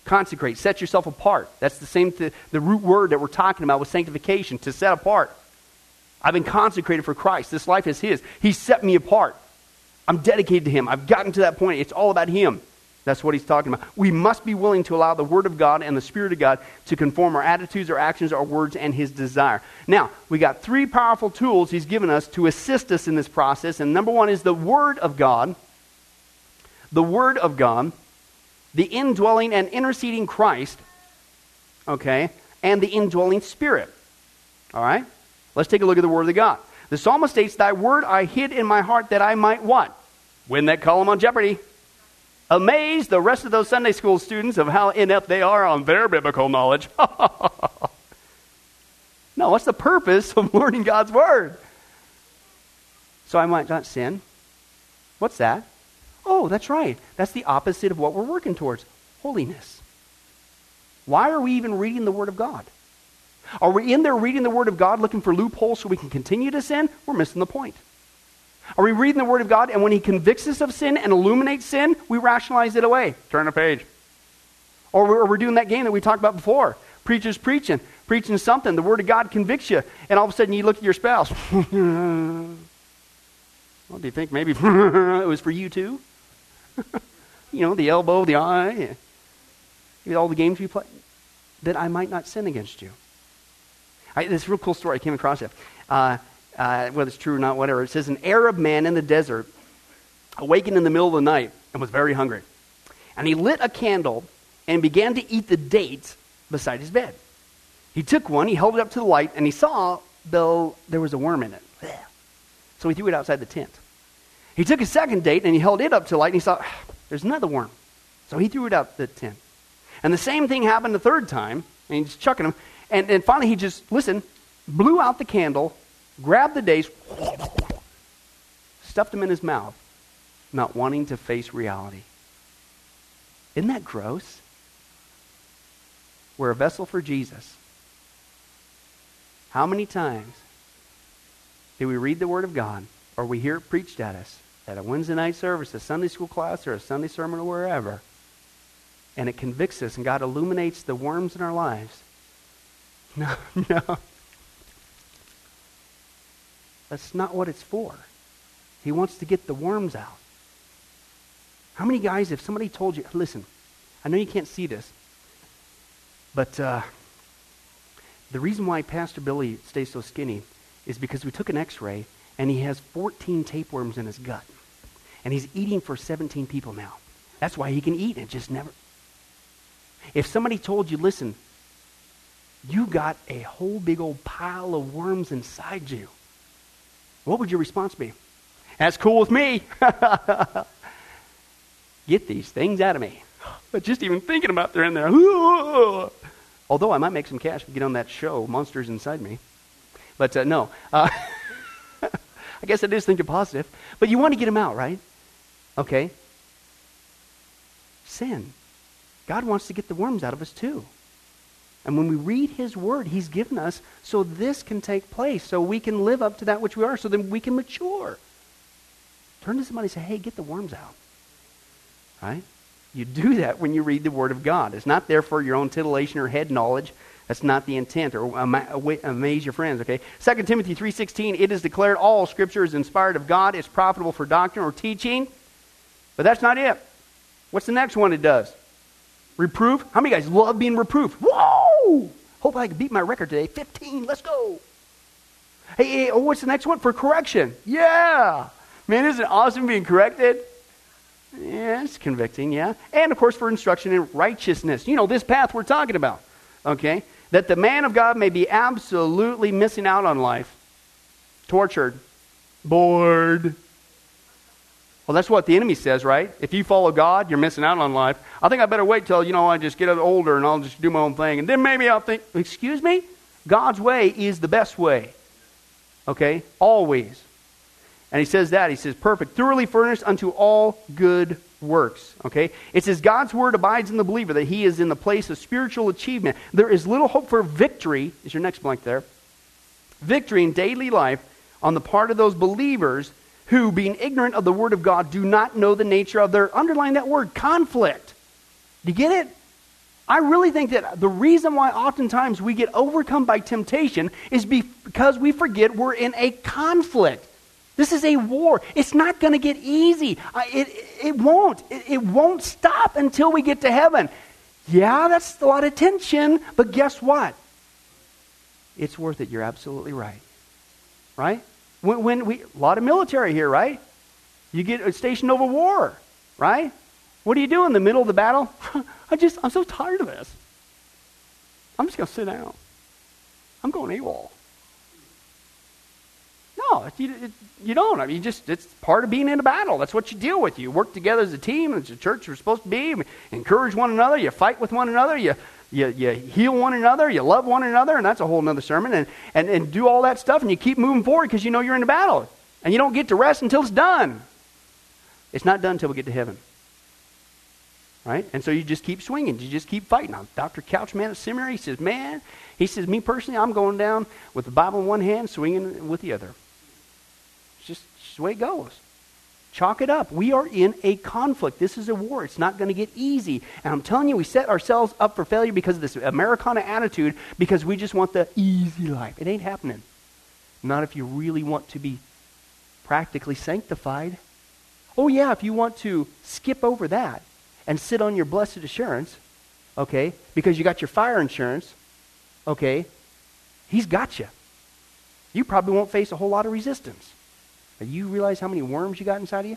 A: Consecrate, set yourself apart. That's the same, th- the root word that we're talking about with sanctification, to set apart. I've been consecrated for Christ. This life is His. He set me apart. I'm dedicated to Him. I've gotten to that point. It's all about Him. That's what he's talking about. We must be willing to allow the Word of God and the Spirit of God to conform our attitudes, our actions, our words, and His desire. Now, we got three powerful tools He's given us to assist us in this process. And number one is the Word of God. The Word of God, the indwelling and interceding Christ, okay, and the indwelling Spirit. All right? Let's take a look at the Word of God. The psalmist states, Thy Word I hid in my heart that I might what? Win that column on Jeopardy amaze the rest of those Sunday school students of how inept they are on their biblical knowledge. no, what's the purpose of learning God's Word? So I might not sin. What's that? Oh, that's right. That's the opposite of what we're working towards holiness. Why are we even reading the Word of God? Are we in there reading the Word of God looking for loopholes so we can continue to sin? We're missing the point. Are we reading the Word of God and when He convicts us of sin and illuminates sin, we rationalize it away? Turn a page. Or we're, we're doing that game that we talked about before. Preachers preaching, preaching something. The Word of God convicts you, and all of a sudden you look at your spouse. well, do you think maybe it was for you too? you know, the elbow, the eye, all the games we play. That I might not sin against you. I, this real cool story I came across it. Uh, uh, whether it's true or not, whatever. It says, An Arab man in the desert awakened in the middle of the night and was very hungry. And he lit a candle and began to eat the dates beside his bed. He took one, he held it up to the light, and he saw, though, there was a worm in it. So he threw it outside the tent. He took a second date and he held it up to the light, and he saw, there's another worm. So he threw it out the tent. And the same thing happened the third time, and he's chucking them. And, and finally he just, listen, blew out the candle grabbed the dates, stuffed them in his mouth, not wanting to face reality. Isn't that gross? We're a vessel for Jesus. How many times do we read the Word of God or we hear it preached at us at a Wednesday night service, a Sunday school class, or a Sunday sermon or wherever, and it convicts us and God illuminates the worms in our lives? No, no. That's not what it's for. He wants to get the worms out. How many guys, if somebody told you, listen, I know you can't see this, but uh, the reason why Pastor Billy stays so skinny is because we took an x ray and he has 14 tapeworms in his gut. And he's eating for 17 people now. That's why he can eat and just never. If somebody told you, listen, you got a whole big old pile of worms inside you, what would your response be? That's cool with me. Get these things out of me. But just even thinking about they're in there. Although I might make some cash to get on that show, Monsters Inside Me. But uh, no. Uh, I guess it is thinking positive. But you want to get them out, right? Okay. Sin. God wants to get the worms out of us too. And when we read His Word, He's given us so this can take place, so we can live up to that which we are, so then we can mature. Turn to somebody and say, hey, get the worms out. Right? You do that when you read the Word of God. It's not there for your own titillation or head knowledge. That's not the intent, or amaze your friends, okay? 2 Timothy 3.16, it is declared all Scripture is inspired of God. It's profitable for doctrine or teaching. But that's not it. What's the next one it does? Reproof. How many guys love being reproved? Whoa! Hope I can beat my record today. 15, let's go. Hey, hey oh, what's the next one? For correction. Yeah. Man, isn't it awesome being corrected? Yeah, it's convicting, yeah. And of course, for instruction in righteousness. You know, this path we're talking about, okay? That the man of God may be absolutely missing out on life, tortured, bored. Well, that's what the enemy says, right? If you follow God, you're missing out on life. I think I better wait till, you know, I just get older and I'll just do my own thing. And then maybe I'll think, excuse me? God's way is the best way. Okay? Always. And he says that. He says, perfect, thoroughly furnished unto all good works. Okay? It says, God's word abides in the believer, that he is in the place of spiritual achievement. There is little hope for victory, is your next blank there. Victory in daily life on the part of those believers who, being ignorant of the word of God, do not know the nature of their, underline that word, conflict. Do you get it? I really think that the reason why oftentimes we get overcome by temptation is because we forget we're in a conflict. This is a war. It's not going to get easy. It, it won't. It, it won't stop until we get to heaven. Yeah, that's a lot of tension, but guess what? It's worth it. You're absolutely right. Right? When, when we, a lot of military here, right? You get uh, stationed over war, right? What do you do in the middle of the battle? I just, I'm so tired of this. I'm just going to sit down. I'm going AWOL. No, you, it, you don't. I mean, you just it's part of being in a battle. That's what you deal with. You work together as a team. It's a church you're supposed to be. Encourage one another. You fight with one another. You you, you heal one another. You love one another, and that's a whole other sermon. And, and and do all that stuff, and you keep moving forward because you know you're in a battle, and you don't get to rest until it's done. It's not done until we get to heaven. Right? And so you just keep swinging. You just keep fighting. Now, Dr. Couchman at seminary, he says, man, he says, me personally, I'm going down with the Bible in one hand, swinging with the other just, just the way it goes. Chalk it up. We are in a conflict. This is a war. It's not going to get easy. And I'm telling you, we set ourselves up for failure because of this Americana attitude, because we just want the easy life. It ain't happening. Not if you really want to be practically sanctified. Oh, yeah, if you want to skip over that and sit on your blessed assurance, okay, because you got your fire insurance, okay, he's got you. You probably won't face a whole lot of resistance. Do you realize how many worms you got inside of you?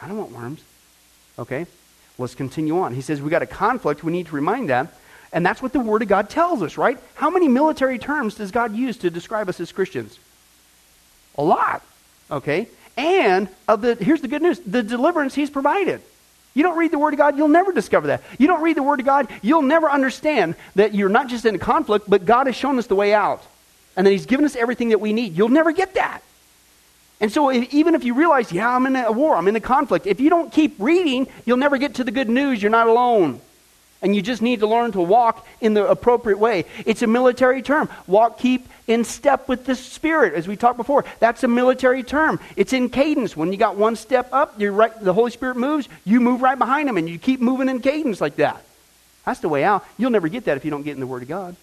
A: I don't want worms. Okay? Let's continue on. He says we got a conflict. We need to remind them. And that's what the Word of God tells us, right? How many military terms does God use to describe us as Christians? A lot. Okay? And of the, here's the good news the deliverance He's provided. You don't read the Word of God, you'll never discover that. You don't read the Word of God, you'll never understand that you're not just in a conflict, but God has shown us the way out. And that He's given us everything that we need. You'll never get that. And so, if, even if you realize, yeah, I'm in a war, I'm in a conflict, if you don't keep reading, you'll never get to the good news. You're not alone. And you just need to learn to walk in the appropriate way. It's a military term. Walk, keep in step with the Spirit, as we talked before. That's a military term. It's in cadence. When you got one step up, you're right, the Holy Spirit moves, you move right behind him, and you keep moving in cadence like that. That's the way out. You'll never get that if you don't get in the Word of God.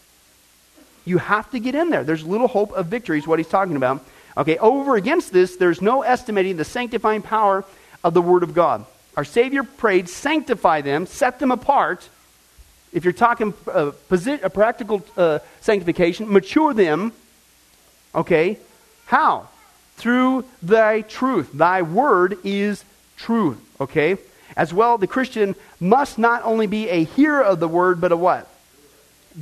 A: You have to get in there. There's little hope of victory, is what he's talking about. Okay, over against this, there's no estimating the sanctifying power of the Word of God. Our Savior prayed, sanctify them, set them apart. If you're talking uh, posi- a practical uh, sanctification, mature them. Okay, how? Through thy truth. Thy word is truth. Okay? As well, the Christian must not only be a hearer of the word, but a what?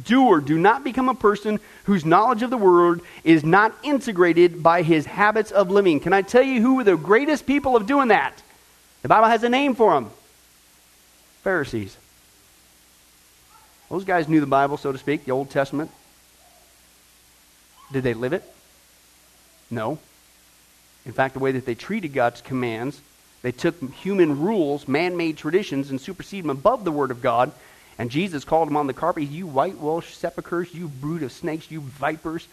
A: Doer. Do not become a person whose knowledge of the word is not integrated by his habits of living. Can I tell you who were the greatest people of doing that? The Bible has a name for them Pharisees. Those guys knew the Bible, so to speak, the Old Testament. Did they live it? No. In fact, the way that they treated God's commands they took human rules, man made traditions, and superseded them above the Word of God. And Jesus called them on the carpet, You white whitewashed sepulchres, you brood of snakes, you vipers.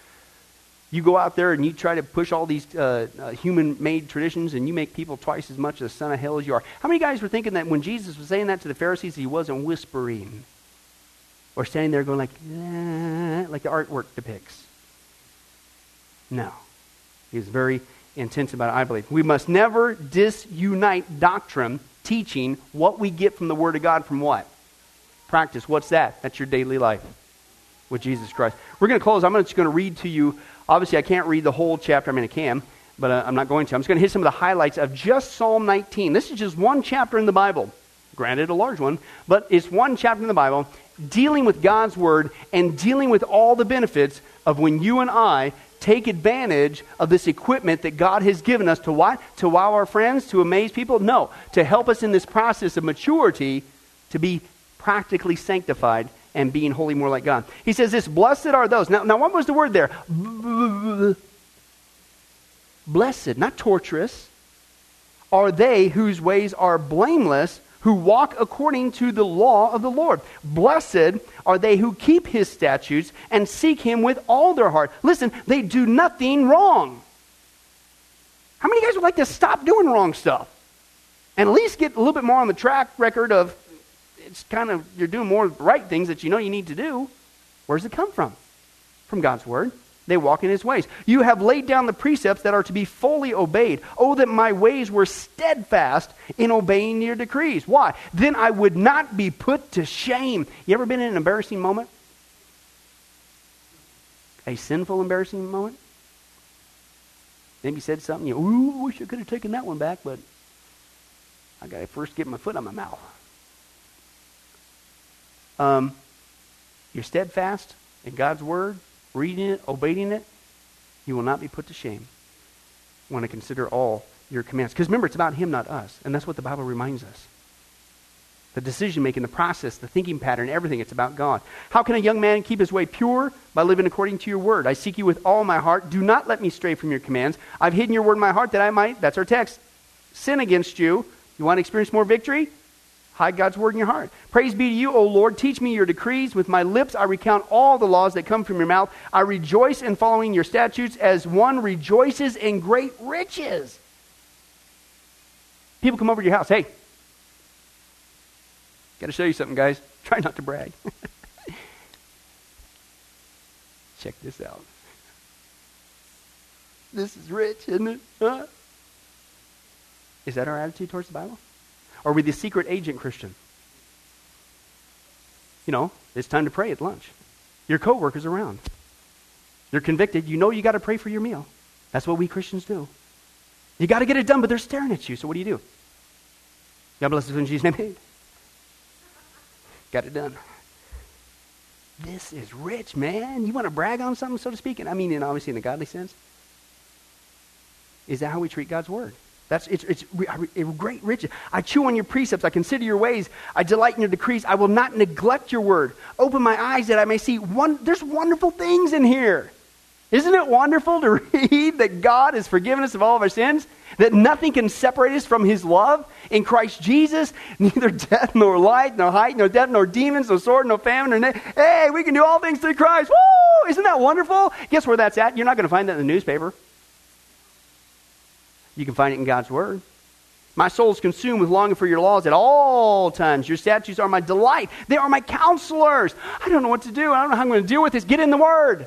A: You go out there and you try to push all these uh, uh, human made traditions, and you make people twice as much a son of hell as you are. How many guys were thinking that when Jesus was saying that to the Pharisees, he wasn't whispering? Or standing there going like, eh, like the artwork depicts? No. He was very intense about it, I believe. We must never disunite doctrine, teaching, what we get from the Word of God from what? Practice. What's that? That's your daily life with Jesus Christ. We're going to close. I'm just going to read to you. Obviously, I can't read the whole chapter. I mean, I can, but uh, I'm not going to. I'm just going to hit some of the highlights of just Psalm 19. This is just one chapter in the Bible. Granted, a large one, but it's one chapter in the Bible dealing with God's Word and dealing with all the benefits of when you and I take advantage of this equipment that God has given us to what? To wow our friends, to amaze people? No, to help us in this process of maturity to be practically sanctified and being holy more like God. He says this, blessed are those. Now, now what was the word there? Blessed, not torturous, are they whose ways are blameless, who walk according to the law of the Lord. Blessed are they who keep his statutes and seek him with all their heart. Listen, they do nothing wrong. How many guys would like to stop doing wrong stuff? And at least get a little bit more on the track record of it's kind of you're doing more right things that you know you need to do. Where does it come from? From God's word. They walk in his ways. You have laid down the precepts that are to be fully obeyed. Oh, that my ways were steadfast in obeying your decrees. Why? Then I would not be put to shame. You ever been in an embarrassing moment? A sinful, embarrassing moment? Maybe said something, you, ooh, wish I could have taken that one back, but I got to first get my foot on my mouth. Um, you're steadfast in God's word reading it, obeying it, you will not be put to shame. Want to consider all your commands. Because remember, it's about Him, not us. And that's what the Bible reminds us. The decision making, the process, the thinking pattern, everything, it's about God. How can a young man keep his way pure? By living according to your word. I seek you with all my heart. Do not let me stray from your commands. I've hidden your word in my heart that I might, that's our text, sin against you. You want to experience more victory? Hide God's word in your heart. Praise be to you, O Lord. Teach me your decrees. With my lips I recount all the laws that come from your mouth. I rejoice in following your statutes as one rejoices in great riches. People come over to your house. Hey, got to show you something, guys. Try not to brag. Check this out. This is rich, isn't it? Huh? Is that our attitude towards the Bible? Are we the secret agent Christian? You know, it's time to pray at lunch. Your coworker's around. You're convicted. You know you got to pray for your meal. That's what we Christians do. You got to get it done, but they're staring at you. So what do you do? God bless us in Jesus' name. got it done. This is rich, man. You want to brag on something, so to speak? And I mean, in obviously in a godly sense. Is that how we treat God's word? That's it's, it's a great riches. I chew on your precepts. I consider your ways. I delight in your decrees. I will not neglect your word. Open my eyes that I may see. One, there's wonderful things in here. Isn't it wonderful to read that God has forgiven us of all of our sins? That nothing can separate us from his love in Christ Jesus? Neither death, nor light, nor height, nor depth, nor demons, nor sword, nor famine, nor Hey, we can do all things through Christ. Woo! Isn't that wonderful? Guess where that's at? You're not going to find that in the newspaper. You can find it in God's Word. My soul is consumed with longing for your laws at all times. Your statutes are my delight. They are my counselors. I don't know what to do. I don't know how I'm going to deal with this. Get in the Word.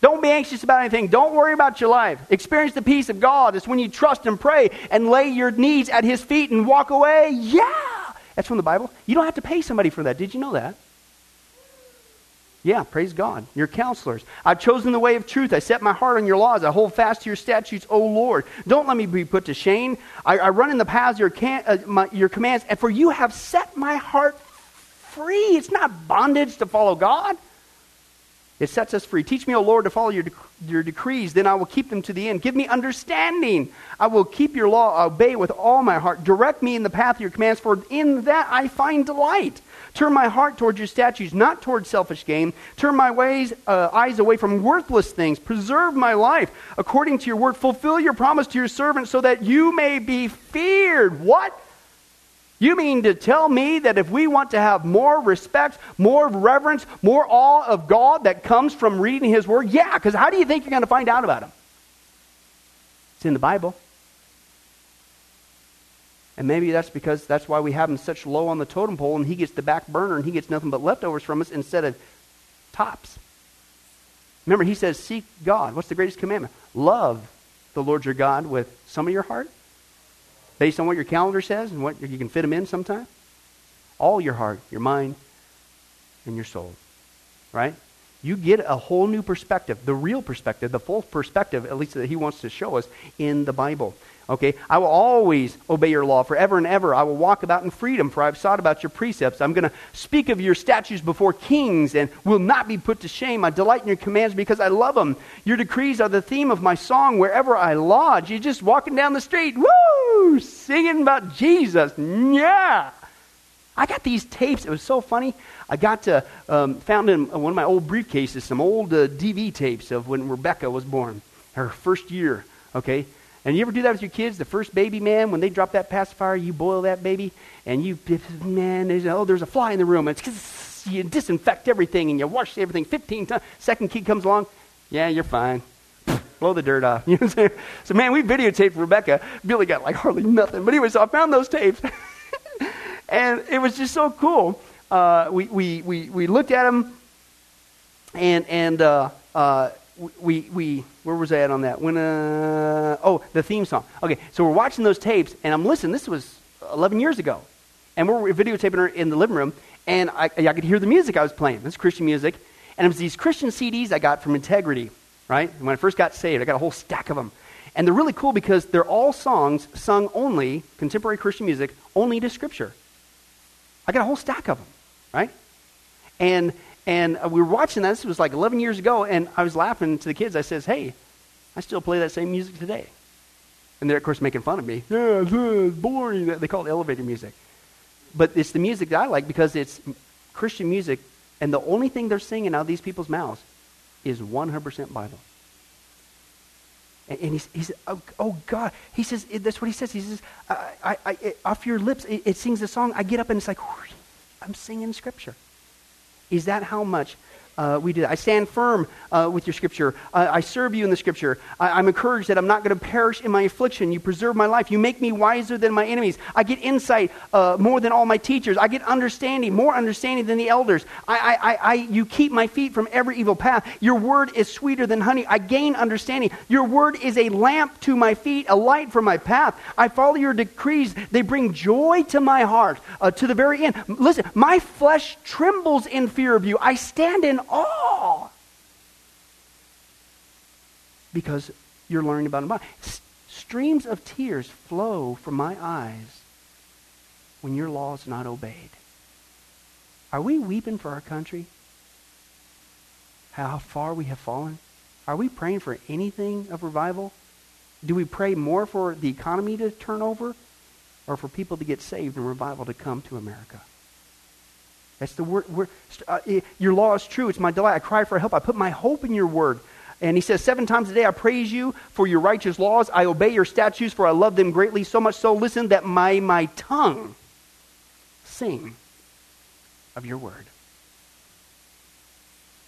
A: Don't be anxious about anything. Don't worry about your life. Experience the peace of God. It's when you trust and pray and lay your needs at His feet and walk away. Yeah! That's from the Bible. You don't have to pay somebody for that. Did you know that? Yeah, praise God. Your counselors. I've chosen the way of truth. I set my heart on your laws. I hold fast to your statutes, O Lord. Don't let me be put to shame. I, I run in the paths of your, can, uh, my, your commands, and for you have set my heart free. It's not bondage to follow God. It sets us free. Teach me, O Lord, to follow your, dec- your decrees. Then I will keep them to the end. Give me understanding. I will keep your law, obey with all my heart. Direct me in the path of your commands, for in that I find delight. Turn my heart towards your statutes, not towards selfish gain. Turn my ways, uh, eyes away from worthless things. Preserve my life according to your word. Fulfill your promise to your servant so that you may be feared. What? You mean to tell me that if we want to have more respect, more reverence, more awe of God that comes from reading His Word? Yeah, because how do you think you're going to find out about Him? It's in the Bible. And maybe that's because that's why we have him such low on the totem pole and he gets the back burner and he gets nothing but leftovers from us instead of tops. Remember, he says, Seek God. What's the greatest commandment? Love the Lord your God with some of your heart, based on what your calendar says and what you can fit them in sometime. All your heart, your mind, and your soul. Right? You get a whole new perspective, the real perspective, the full perspective, at least that he wants to show us in the Bible. Okay, I will always obey your law forever and ever. I will walk about in freedom, for I've sought about your precepts. I'm going to speak of your statutes before kings and will not be put to shame. I delight in your commands because I love them. Your decrees are the theme of my song wherever I lodge. You're just walking down the street, woo, singing about Jesus. Yeah. I got these tapes. It was so funny. I got to, um, found in one of my old briefcases some old uh, DV tapes of when Rebecca was born, her first year. Okay, and you ever do that with your kids? The first baby, man, when they drop that pacifier, you boil that baby, and you, man, there's, oh, there's a fly in the room. It's you disinfect everything and you wash everything 15 times. Second kid comes along, yeah, you're fine. Blow the dirt off. You know what I'm saying? So, man, we videotaped Rebecca. Billy got like hardly nothing. But anyway, so I found those tapes. and it was just so cool. Uh, we, we, we, we looked at them, and, and uh, uh, we, we, where was I at on that? When, uh, oh, the theme song. Okay, so we're watching those tapes, and I'm listening. This was 11 years ago. And we're videotaping her in the living room, and I, I could hear the music I was playing. This Christian music. And it was these Christian CDs I got from Integrity, right? When I first got saved, I got a whole stack of them. And they're really cool because they're all songs sung only, contemporary Christian music, only to Scripture. I got a whole stack of them, right? And and uh, we were watching that. This was like 11 years ago, and I was laughing to the kids. I says, "Hey, I still play that same music today." And they're of course making fun of me. Yeah, it's uh, boring. They call it elevator music, but it's the music that I like because it's Christian music, and the only thing they're singing out of these people's mouths is 100% Bible. And, and he's, he's oh, oh, God, he says that's what he says. He says, I, I, I, off your lips, it, it sings a song. I get up and it's like, whoosh, I'm singing Scripture. Is that how much uh, we do that? I stand firm uh, with your scripture. Uh, I serve you in the scripture. I, am encouraged that I'm not going to perish in my affliction. You preserve my life. You make me wiser than my enemies. I get insight uh, more than all my teachers. I get understanding, more understanding than the elders. I, I, I, you keep my feet from every evil path. Your word is sweeter than honey. I gain understanding. Your word is a lamp to my feet, a light for my path. I follow your decrees. They bring joy to my heart uh, to the very end. Listen, my flesh trembles in fear of you. I stand in awe because you're learning about him. Streams of tears flow from my eyes when your law is not obeyed. Are we weeping for our country? How far we have fallen? Are we praying for anything of revival? Do we pray more for the economy to turn over or for people to get saved and revival to come to America? That's the word. word uh, your law is true. It's my delight. I cry for help. I put my hope in your word. And he says, Seven times a day I praise you for your righteous laws. I obey your statutes, for I love them greatly. So much so, listen, that my, my tongue sing of your word.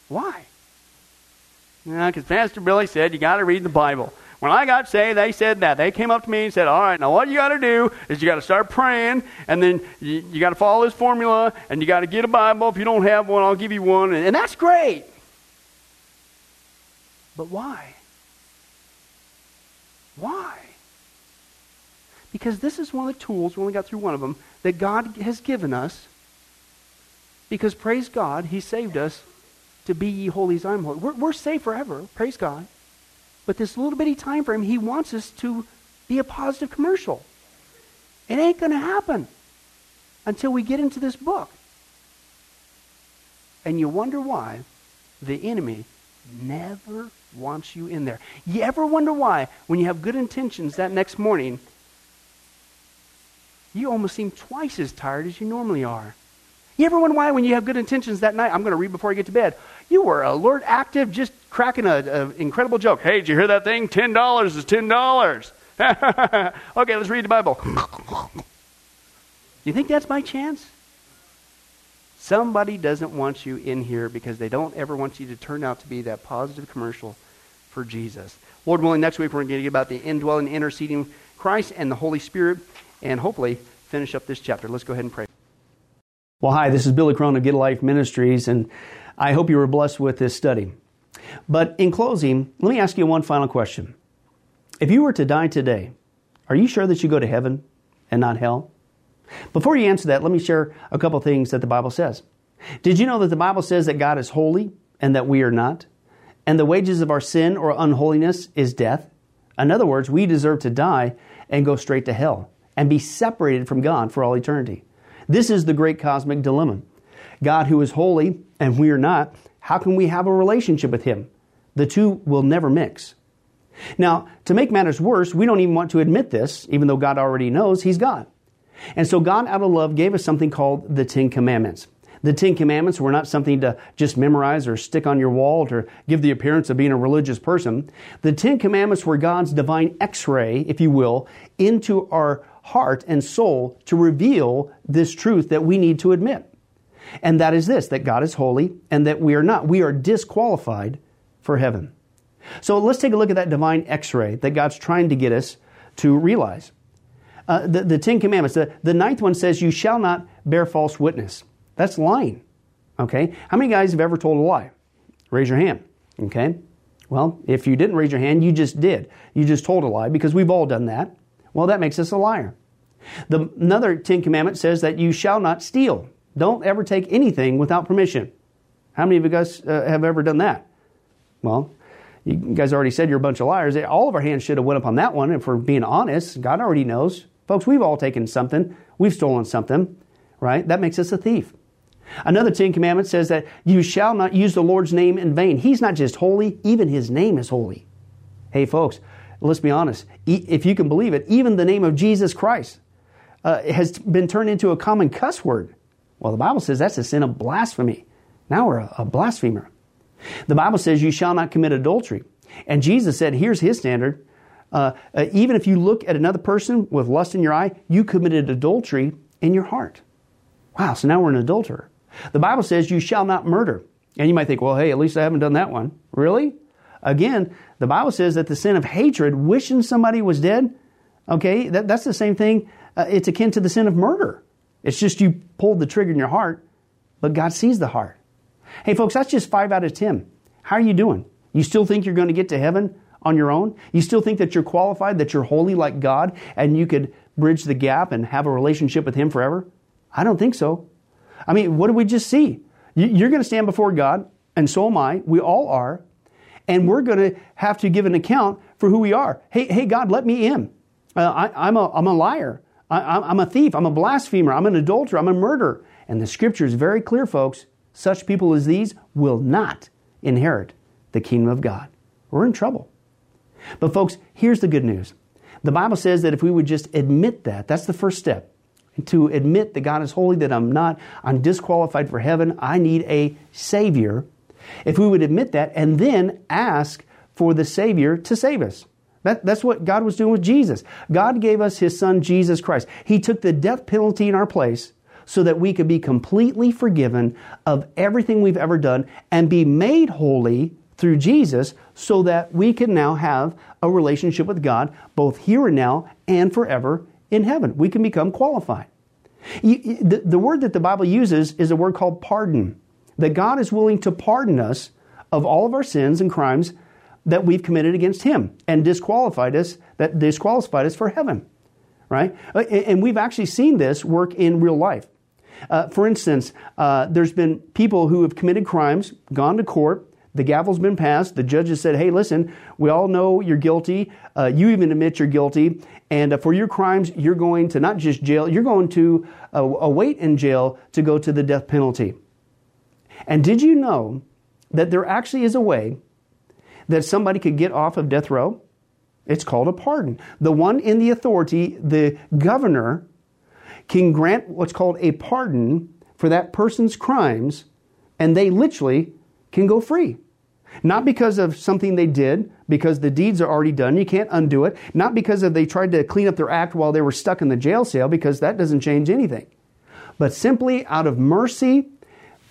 A: Why? Because Pastor Billy said you got to read the Bible. When I got saved, they said that. They came up to me and said, All right, now what you got to do is you got to start praying, and then you, you got to follow this formula, and you got to get a Bible. If you don't have one, I'll give you one. And, and that's great. But why? Why? Because this is one of the tools, we only got through one of them, that God has given us. Because praise God, He saved us to be ye holy as I am holy. We're, we're saved forever, praise God. But this little bitty time frame, he wants us to be a positive commercial. It ain't going to happen until we get into this book. And you wonder why the enemy never wants you in there. You ever wonder why, when you have good intentions that next morning, you almost seem twice as tired as you normally are? You ever wonder why, when you have good intentions that night, I'm going to read before I get to bed, you were alert, active, just cracking an incredible joke. Hey, did you hear that thing? $10 is $10. okay, let's read the Bible. you think that's my chance? Somebody doesn't want you in here because they don't ever want you to turn out to be that positive commercial for Jesus. Lord willing, next week we're going to get about the indwelling, interceding Christ and the Holy Spirit, and hopefully finish up this chapter. Let's go ahead and pray. Well, hi, this is Billy Crone of Get a Life Ministries, and I hope you were blessed with this study. But in closing, let me ask you one final question. If you were to die today, are you sure that you go to heaven and not hell? Before you answer that, let me share a couple things that the Bible says. Did you know that the Bible says that God is holy and that we are not? And the wages of our sin or unholiness is death? In other words, we deserve to die and go straight to hell and be separated from God for all eternity. This is the great cosmic dilemma. God, who is holy and we are not, how can we have a relationship with Him? The two will never mix. Now, to make matters worse, we don't even want to admit this, even though God already knows He's God. And so God, out of love, gave us something called the Ten Commandments. The Ten Commandments were not something to just memorize or stick on your wall to give the appearance of being a religious person. The Ten Commandments were God's divine x ray, if you will, into our heart and soul to reveal this truth that we need to admit. And that is this that God is holy and that we are not. We are disqualified for heaven. So let's take a look at that divine x ray that God's trying to get us to realize. Uh, the, the Ten Commandments, the, the ninth one says, You shall not bear false witness. That's lying. Okay? How many guys have ever told a lie? Raise your hand. Okay? Well, if you didn't raise your hand, you just did. You just told a lie because we've all done that. Well, that makes us a liar. The, another Ten Commandment says that you shall not steal. Don't ever take anything without permission. How many of you guys uh, have ever done that? Well, you guys already said you're a bunch of liars. All of our hands should have went up on that one. If we're being honest, God already knows. Folks, we've all taken something. We've stolen something, right? That makes us a thief. Another Ten Commandments says that you shall not use the Lord's name in vain. He's not just holy, even His name is holy. Hey, folks, let's be honest. If you can believe it, even the name of Jesus Christ uh, has been turned into a common cuss word. Well, the Bible says that's a sin of blasphemy. Now we're a, a blasphemer. The Bible says you shall not commit adultery. And Jesus said, here's his standard. Uh, uh, even if you look at another person with lust in your eye, you committed adultery in your heart. Wow, so now we're an adulterer. The Bible says you shall not murder. And you might think, well, hey, at least I haven't done that one. Really? Again, the Bible says that the sin of hatred, wishing somebody was dead, okay, that, that's the same thing. Uh, it's akin to the sin of murder. It's just you pulled the trigger in your heart, but God sees the heart. Hey, folks, that's just five out of 10. How are you doing? You still think you're going to get to heaven on your own? You still think that you're qualified, that you're holy like God, and you could bridge the gap and have a relationship with Him forever? I don't think so. I mean, what did we just see? You're going to stand before God, and so am I. We all are. And we're going to have to give an account for who we are. Hey, hey God, let me in. Uh, I, I'm, a, I'm a liar. I, am a thief. I'm a blasphemer. I'm an adulterer. I'm a murderer. And the scripture is very clear, folks. Such people as these will not inherit the kingdom of God. We're in trouble. But, folks, here's the good news. The Bible says that if we would just admit that, that's the first step. To admit that God is holy, that I'm not, I'm disqualified for heaven, I need a Savior. If we would admit that and then ask for the Savior to save us. That, that's what God was doing with Jesus. God gave us His Son, Jesus Christ. He took the death penalty in our place so that we could be completely forgiven of everything we've ever done and be made holy through Jesus so that we can now have a relationship with God both here and now and forever in heaven. We can become qualified. The word that the Bible uses is a word called pardon. That God is willing to pardon us of all of our sins and crimes that we've committed against Him and disqualified us, that disqualified us for heaven. Right? And we've actually seen this work in real life. Uh, for instance, uh, there's been people who have committed crimes, gone to court, the gavel's been passed, the judge has said, hey, listen, we all know you're guilty, uh, you even admit you're guilty, and uh, for your crimes, you're going to not just jail, you're going to uh, await in jail to go to the death penalty. And did you know that there actually is a way that somebody could get off of death row? It's called a pardon. The one in the authority, the governor, can grant what's called a pardon for that person's crimes, and they literally can go free. Not because of something they did, because the deeds are already done, you can't undo it. Not because of they tried to clean up their act while they were stuck in the jail cell, because that doesn't change anything. But simply out of mercy,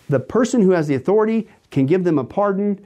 A: the person who has the authority can give them a pardon